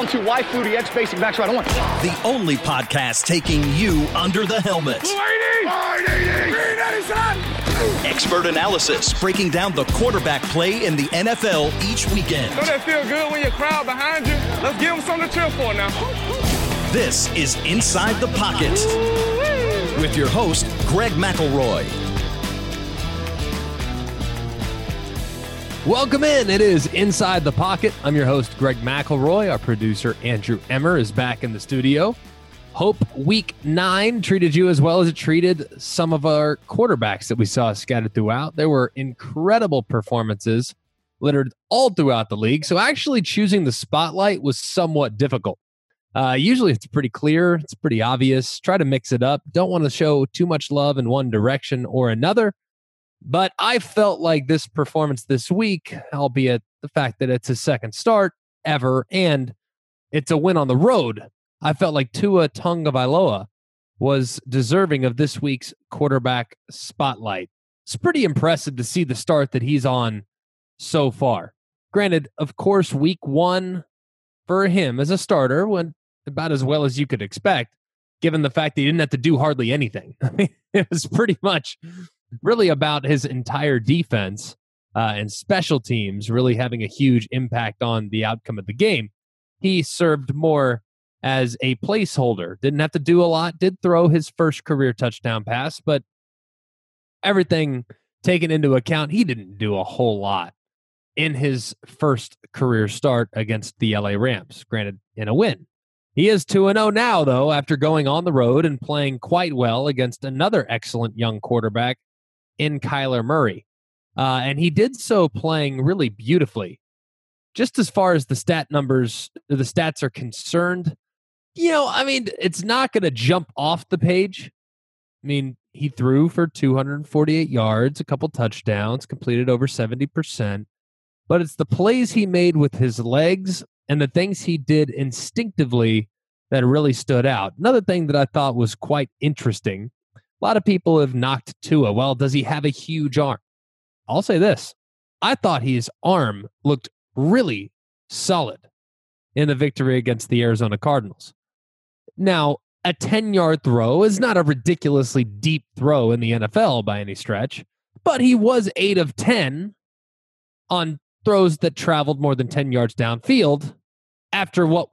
down to why Flutie X basic backs right on. The only podcast taking you under the helmet. Expert analysis breaking down the quarterback play in the NFL each weekend. Don't that feel good when your crowd behind you? Let's give them something to cheer for now. This is Inside the Pocket with your host, Greg McElroy. Welcome in. It is Inside the Pocket. I'm your host, Greg McElroy. Our producer, Andrew Emmer, is back in the studio. Hope week nine treated you as well as it treated some of our quarterbacks that we saw scattered throughout. There were incredible performances littered all throughout the league. So actually choosing the spotlight was somewhat difficult. Uh, usually it's pretty clear, it's pretty obvious. Try to mix it up. Don't want to show too much love in one direction or another. But I felt like this performance this week, albeit the fact that it's his second start ever and it's a win on the road, I felt like Tua Tagovailoa was deserving of this week's quarterback spotlight. It's pretty impressive to see the start that he's on so far. Granted, of course, week one for him as a starter went about as well as you could expect, given the fact that he didn't have to do hardly anything. I mean, it was pretty much really about his entire defense uh, and special teams really having a huge impact on the outcome of the game. He served more as a placeholder. Didn't have to do a lot. Did throw his first career touchdown pass, but everything taken into account, he didn't do a whole lot in his first career start against the LA Rams. Granted, in a win. He is 2 0 now, though, after going on the road and playing quite well against another excellent young quarterback in Kyler Murray. Uh, and he did so playing really beautifully. Just as far as the stat numbers, the stats are concerned, you know, I mean, it's not going to jump off the page. I mean, he threw for 248 yards, a couple touchdowns, completed over 70%. But it's the plays he made with his legs and the things he did instinctively that really stood out. Another thing that I thought was quite interesting a lot of people have knocked Tua. Well, does he have a huge arm? I'll say this I thought his arm looked really solid in the victory against the Arizona Cardinals. Now, a 10 yard throw is not a ridiculously deep throw in the NFL by any stretch, but he was 8 of 10 on throws that traveled more than 10 yards downfield after what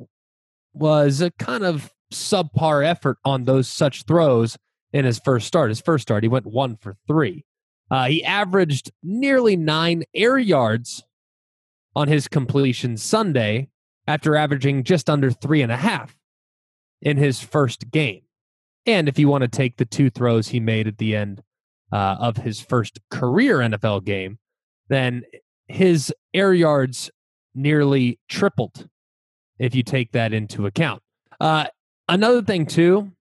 was a kind of subpar effort on those such throws in his first start. His first start, he went one for three. Uh, he averaged nearly nine air yards on his completion Sunday after averaging just under three and a half in his first game. And if you want to take the two throws he made at the end uh, of his first career NFL game, then his air yards nearly tripled if you take that into account. Uh, another thing, too,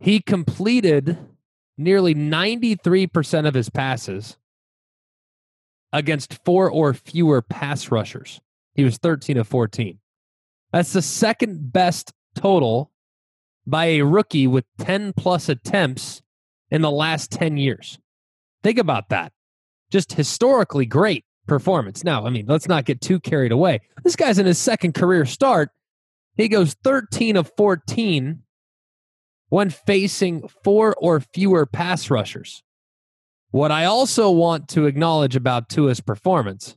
he completed nearly 93% of his passes against four or fewer pass rushers. He was 13 of 14. That's the second best total by a rookie with 10 plus attempts in the last 10 years. Think about that. Just historically great performance. Now, I mean, let's not get too carried away. This guy's in his second career start. He goes 13 of 14 when facing four or fewer pass rushers. What I also want to acknowledge about Tua's performance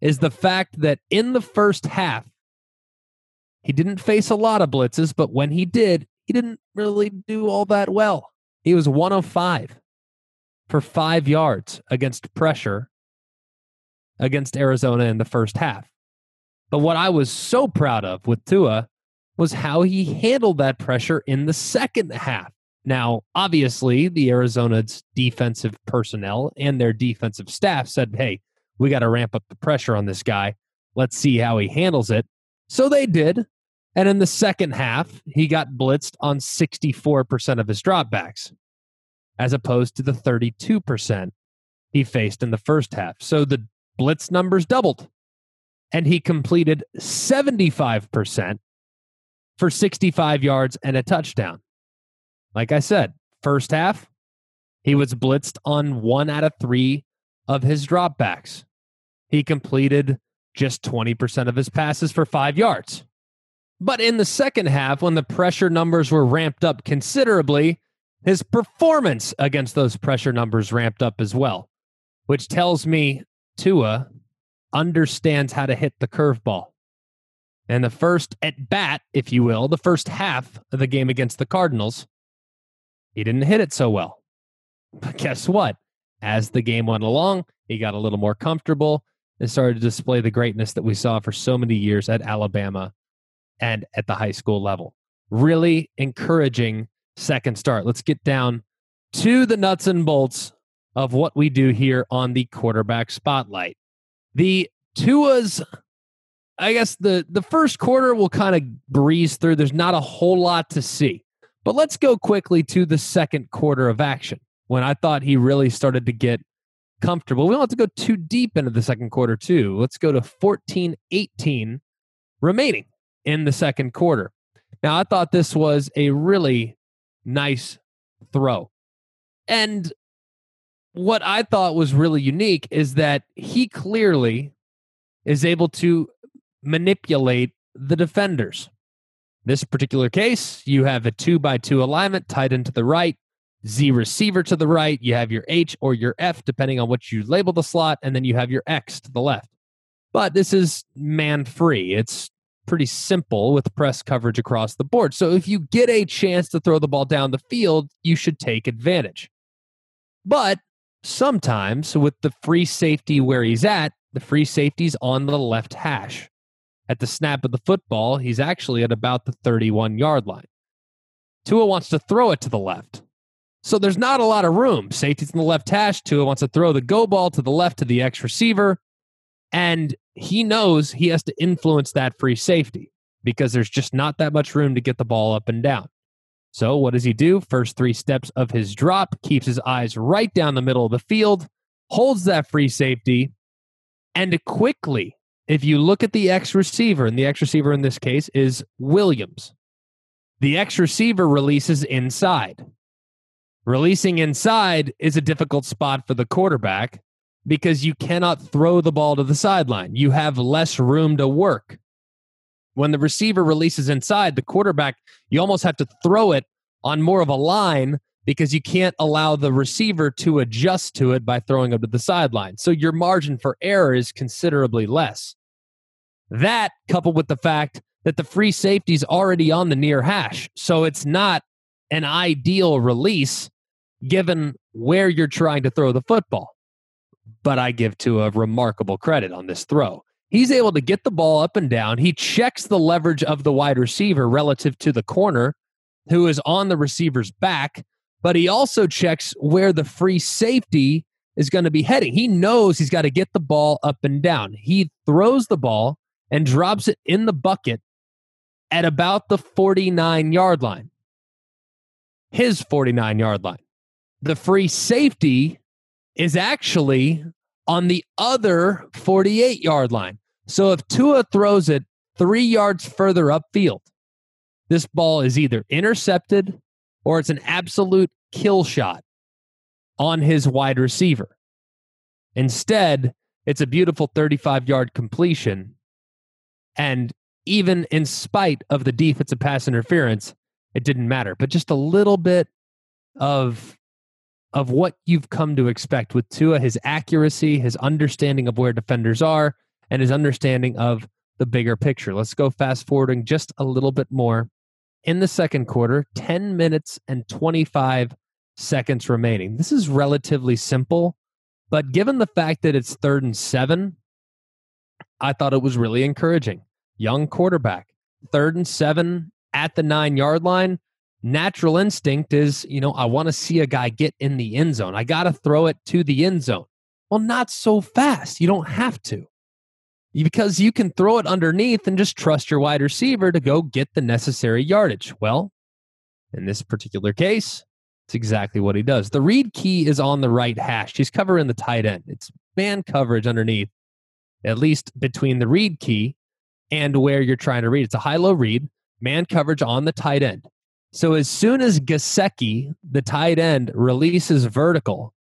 is the fact that in the first half, he didn't face a lot of blitzes, but when he did, he didn't really do all that well. He was one of five for five yards against pressure against Arizona in the first half. But what I was so proud of with Tua was how he handled that pressure in the second half. Now, obviously, the Arizona's defensive personnel and their defensive staff said, hey, we got to ramp up the pressure on this guy. Let's see how he handles it. So they did. And in the second half, he got blitzed on 64% of his dropbacks, as opposed to the 32% he faced in the first half. So the blitz numbers doubled. And he completed 75% for 65 yards and a touchdown. Like I said, first half, he was blitzed on one out of three of his dropbacks. He completed just 20% of his passes for five yards. But in the second half, when the pressure numbers were ramped up considerably, his performance against those pressure numbers ramped up as well, which tells me Tua understands how to hit the curveball. And the first at bat, if you will, the first half of the game against the Cardinals, he didn't hit it so well. But guess what? As the game went along, he got a little more comfortable and started to display the greatness that we saw for so many years at Alabama and at the high school level. Really encouraging second start. Let's get down to the nuts and bolts of what we do here on the quarterback spotlight. The Tua's I guess the the first quarter will kind of breeze through. There's not a whole lot to see. But let's go quickly to the second quarter of action when I thought he really started to get comfortable. We don't have to go too deep into the second quarter, too. Let's go to 14 18 remaining in the second quarter. Now, I thought this was a really nice throw. And what I thought was really unique is that he clearly is able to manipulate the defenders. This particular case, you have a two by two alignment tight into the right, Z receiver to the right. You have your H or your F, depending on what you label the slot, and then you have your X to the left. But this is man free. It's pretty simple with press coverage across the board. So if you get a chance to throw the ball down the field, you should take advantage. But sometimes with the free safety where he's at, the free safety's on the left hash. At the snap of the football, he's actually at about the 31 yard line. Tua wants to throw it to the left. So there's not a lot of room. Safety's in the left hash. Tua wants to throw the go ball to the left to the X receiver. And he knows he has to influence that free safety because there's just not that much room to get the ball up and down. So what does he do? First three steps of his drop, keeps his eyes right down the middle of the field, holds that free safety, and quickly if you look at the X receiver, and the X receiver in this case is Williams, the X receiver releases inside. Releasing inside is a difficult spot for the quarterback because you cannot throw the ball to the sideline. You have less room to work. When the receiver releases inside, the quarterback, you almost have to throw it on more of a line because you can't allow the receiver to adjust to it by throwing it to the sideline. So your margin for error is considerably less. That coupled with the fact that the free safety is already on the near hash. So it's not an ideal release given where you're trying to throw the football. But I give Tua remarkable credit on this throw. He's able to get the ball up and down. He checks the leverage of the wide receiver relative to the corner who is on the receiver's back, but he also checks where the free safety is going to be heading. He knows he's got to get the ball up and down. He throws the ball and drops it in the bucket at about the 49 yard line. His 49 yard line. The free safety is actually on the other 48 yard line. So if Tua throws it three yards further upfield, this ball is either intercepted or it's an absolute kill shot on his wide receiver. Instead, it's a beautiful 35 yard completion and even in spite of the defensive pass interference, it didn't matter. But just a little bit of of what you've come to expect with Tua, his accuracy, his understanding of where defenders are, and his understanding of the bigger picture. Let's go fast forwarding just a little bit more. In the second quarter, 10 minutes and 25 seconds remaining. This is relatively simple, but given the fact that it's third and seven, I thought it was really encouraging young quarterback, third and seven at the nine yard line. Natural instinct is, you know, I want to see a guy get in the end zone. I got to throw it to the end zone. Well, not so fast. You don't have to because you can throw it underneath and just trust your wide receiver to go get the necessary yardage. Well, in this particular case, it's exactly what he does. The read key is on the right hash. He's covering the tight end. It's man coverage underneath, at least between the read key and where you're trying to read. It's a high low read, man coverage on the tight end. So as soon as Gesicki, the tight end, releases vertical,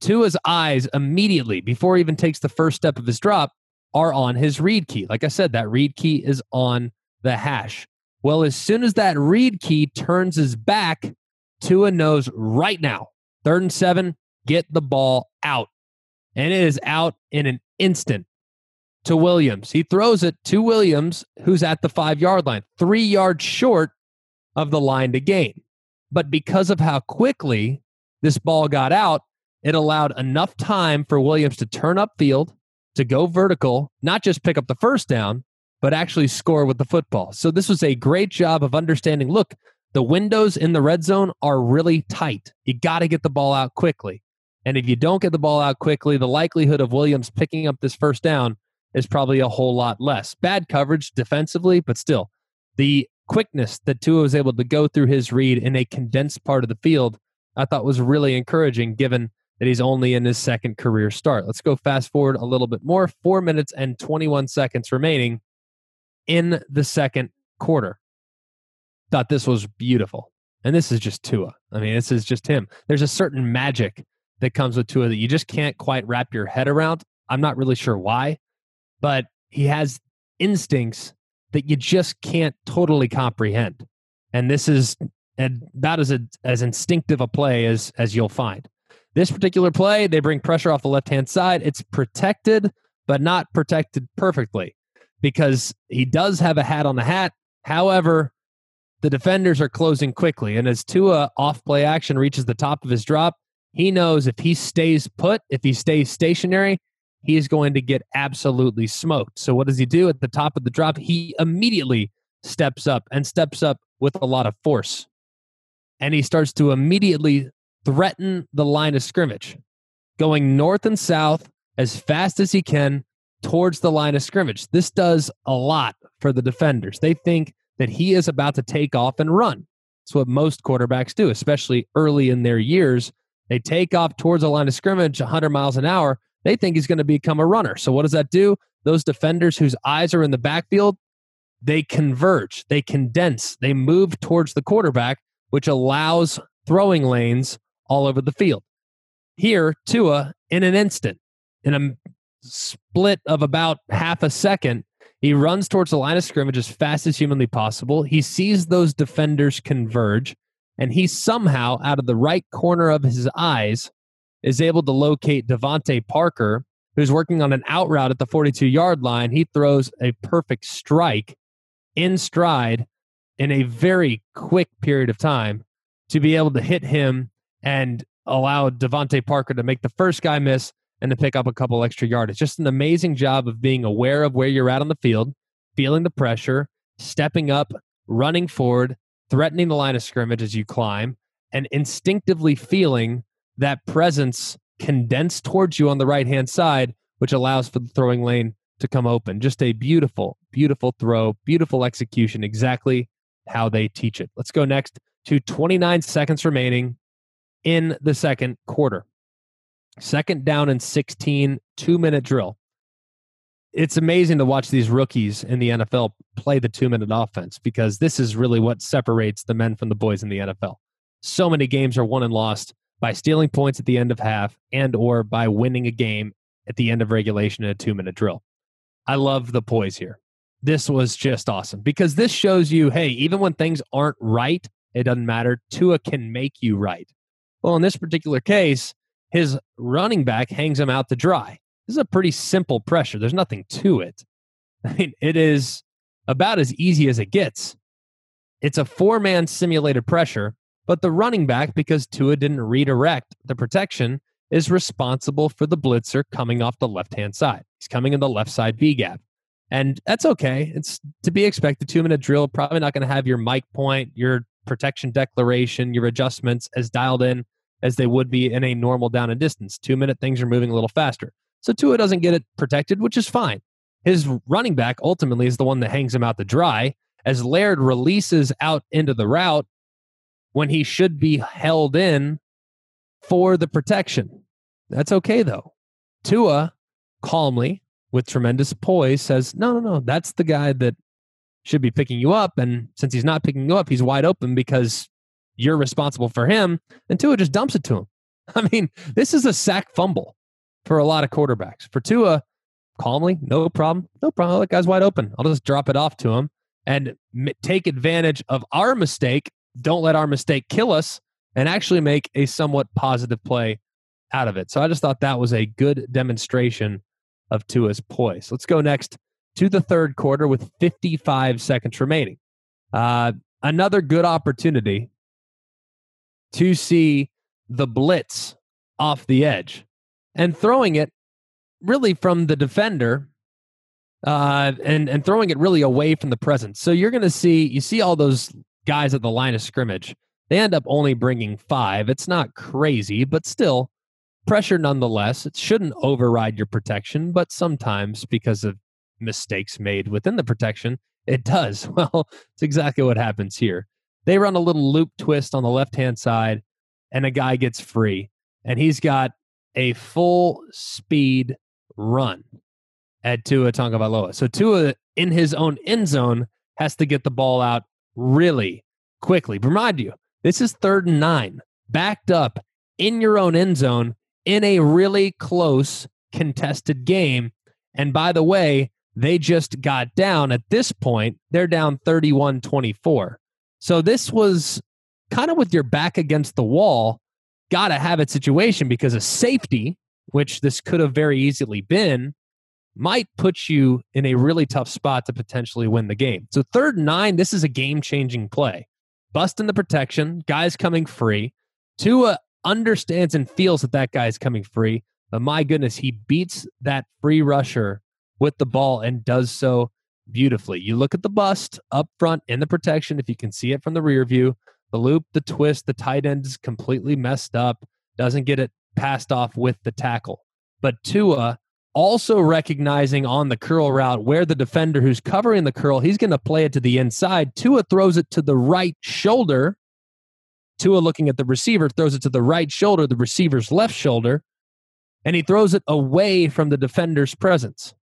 Tua's eyes immediately, before he even takes the first step of his drop, are on his read key. Like I said, that read key is on the hash. Well, as soon as that read key turns his back, Tua knows right now, third and seven, get the ball out. And it is out in an instant to Williams. He throws it to Williams, who's at the five yard line, three yards short of the line to gain. But because of how quickly this ball got out, it allowed enough time for Williams to turn upfield, to go vertical, not just pick up the first down, but actually score with the football. So this was a great job of understanding look, the windows in the red zone are really tight. You got to get the ball out quickly. And if you don't get the ball out quickly, the likelihood of Williams picking up this first down is probably a whole lot less. Bad coverage defensively, but still, the quickness that Tua was able to go through his read in a condensed part of the field, I thought was really encouraging given that he's only in his second career start. Let's go fast forward a little bit more. Four minutes and 21 seconds remaining in the second quarter. Thought this was beautiful. And this is just Tua. I mean, this is just him. There's a certain magic that comes with Tua that you just can't quite wrap your head around. I'm not really sure why, but he has instincts that you just can't totally comprehend. And this is about as a, as instinctive a play as as you'll find. This particular play, they bring pressure off the left hand side. It's protected, but not protected perfectly because he does have a hat on the hat. However, the defenders are closing quickly. And as Tua off play action reaches the top of his drop, he knows if he stays put, if he stays stationary, he is going to get absolutely smoked. So, what does he do at the top of the drop? He immediately steps up and steps up with a lot of force. And he starts to immediately threaten the line of scrimmage, going north and south as fast as he can towards the line of scrimmage. This does a lot for the defenders. They think that he is about to take off and run. That's what most quarterbacks do, especially early in their years. They take off towards the line of scrimmage 100 miles an hour. They think he's going to become a runner. So, what does that do? Those defenders whose eyes are in the backfield, they converge, they condense, they move towards the quarterback, which allows throwing lanes all over the field. Here, Tua, in an instant, in a split of about half a second, he runs towards the line of scrimmage as fast as humanly possible. He sees those defenders converge, and he somehow, out of the right corner of his eyes, is able to locate DeVante Parker, who's working on an out route at the 42 yard line. He throws a perfect strike in stride in a very quick period of time to be able to hit him and allow DeVante Parker to make the first guy miss and to pick up a couple extra yards. It's just an amazing job of being aware of where you're at on the field, feeling the pressure, stepping up, running forward, threatening the line of scrimmage as you climb, and instinctively feeling that presence condensed towards you on the right hand side, which allows for the throwing lane to come open. Just a beautiful, beautiful throw, beautiful execution, exactly how they teach it. Let's go next to 29 seconds remaining in the second quarter. Second down and 16, two minute drill. It's amazing to watch these rookies in the NFL play the two minute offense because this is really what separates the men from the boys in the NFL. So many games are won and lost by stealing points at the end of half and or by winning a game at the end of regulation in a two minute drill. I love the poise here. This was just awesome because this shows you hey, even when things aren't right, it doesn't matter. Tua can make you right. Well, in this particular case, his running back hangs him out to dry. This is a pretty simple pressure. There's nothing to it. I mean, it is about as easy as it gets. It's a four man simulated pressure, but the running back, because Tua didn't redirect the protection, is responsible for the blitzer coming off the left hand side. He's coming in the left side B gap. And that's okay. It's to be expected. Two minute drill, probably not going to have your Mike point, your protection declaration, your adjustments as dialed in as they would be in a normal down and distance. Two minute things are moving a little faster. So Tua doesn't get it protected, which is fine. His running back ultimately is the one that hangs him out to dry as Laird releases out into the route when he should be held in for the protection. That's okay though. Tua calmly, with tremendous poise, says, No, no, no, that's the guy that should be picking you up. And since he's not picking you up, he's wide open because you're responsible for him. And Tua just dumps it to him. I mean, this is a sack fumble for a lot of quarterbacks. For Tua, calmly, no problem, no problem. That guy's wide open. I'll just drop it off to him. and take advantage of our mistake. Don't let our mistake kill us and actually make a somewhat positive play out of it. So I just thought that was a good demonstration of Tua's poise. Let's go next to the third quarter with 55 seconds remaining. Uh, another good opportunity to see the blitz off the edge and throwing it really from the defender uh, and and throwing it really away from the presence. So you're going to see you see all those guys at the line of scrimmage. They end up only bringing five. It's not crazy, but still pressure nonetheless. It shouldn't override your protection, but sometimes because of mistakes made within the protection, it does. Well, it's exactly what happens here. They run a little loop twist on the left hand side, and a guy gets free, and he's got a full speed run at Tua Tagovailoa. So Tua in his own end zone has to get the ball out really quickly. Remind you, this is third and nine, backed up in your own end zone in a really close contested game. And by the way, they just got down at this point, they're down 31 24. So this was kind of with your back against the wall, got to have it situation because a safety, which this could have very easily been, might put you in a really tough spot to potentially win the game. So, third and nine, this is a game changing play. Busting the protection, guys coming free. Tua understands and feels that that guy's coming free. But my goodness, he beats that free rusher with the ball and does so beautifully. You look at the bust up front in the protection, if you can see it from the rear view, the loop, the twist, the tight end is completely messed up, doesn't get it passed off with the tackle. But Tua also recognizing on the curl route where the defender who's covering the curl, he's going to play it to the inside. Tua throws it to the right shoulder. Tua looking at the receiver throws it to the right shoulder, the receiver's left shoulder, and he throws it away from the defender's presence.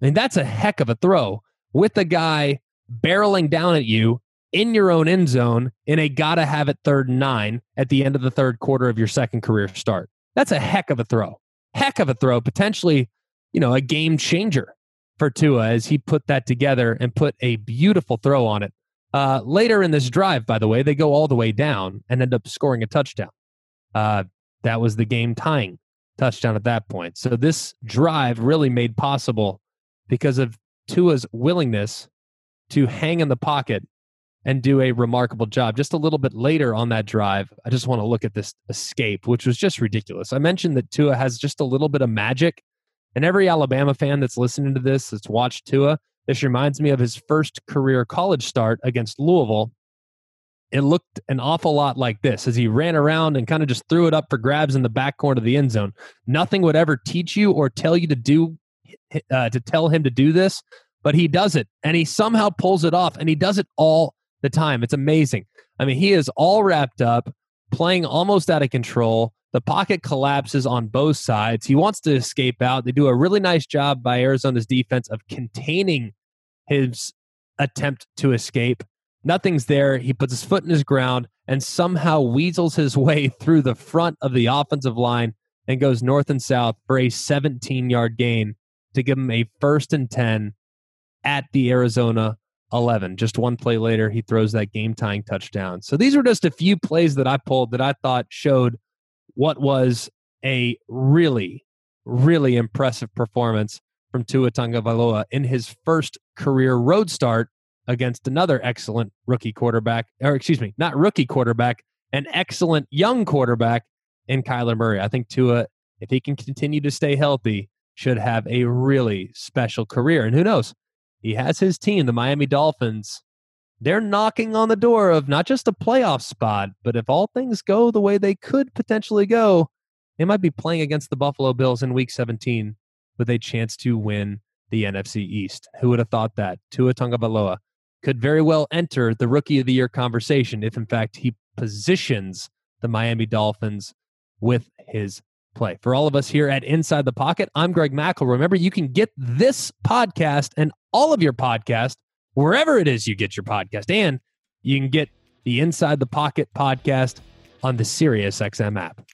I mean, that's a heck of a throw with the guy barreling down at you in your own end zone in a gotta have it third and nine at the end of the third quarter of your second career start. That's a heck of a throw. Heck of a throw, potentially, you know, a game changer for Tua as he put that together and put a beautiful throw on it. Uh, later in this drive, by the way, they go all the way down and end up scoring a touchdown. Uh, that was the game tying touchdown at that point. So this drive really made possible because of Tua's willingness to hang in the pocket and do a remarkable job. Just a little bit later on that drive, I just want to look at this escape, which was just ridiculous. I mentioned that Tua has just a little bit of magic. And every Alabama fan that's listening to this, that's watched Tua, this reminds me of his first career college start against Louisville. It looked an awful lot like this as he ran around and kind of just threw it up for grabs in the back corner of the end zone. Nothing would ever teach you or tell you to do uh, to tell him to do this, but he does it and he somehow pulls it off and he does it all the time. It's amazing. I mean, he is all wrapped up, playing almost out of control. The pocket collapses on both sides. He wants to escape out. They do a really nice job by Arizona's defense of containing his attempt to escape. Nothing's there. He puts his foot in his ground and somehow weasels his way through the front of the offensive line and goes north and south for a 17 yard gain to give him a first and 10 at the Arizona 11. Just one play later, he throws that game tying touchdown. So these were just a few plays that I pulled that I thought showed what was a really, really impressive performance from Tua Tagovailoa in his first career road start against another excellent rookie quarterback, or excuse me, not rookie quarterback, an excellent young quarterback in Kyler Murray. I think Tua, if he can continue to stay healthy, should have a really special career. And who knows? He has his team, the Miami Dolphins. They're knocking on the door of not just a playoff spot, but if all things go the way they could potentially go, they might be playing against the Buffalo Bills in week 17 with a chance to win the NFC East. Who would have thought that? Tua Tagovailoa could very well enter the rookie of the year conversation if in fact he positions the Miami Dolphins with his play. For all of us here at Inside the Pocket, I'm Greg McElroy. Remember, you can get this podcast and all of your podcasts wherever it is you get your podcast, and you can get the Inside the Pocket podcast on the SiriusXM app.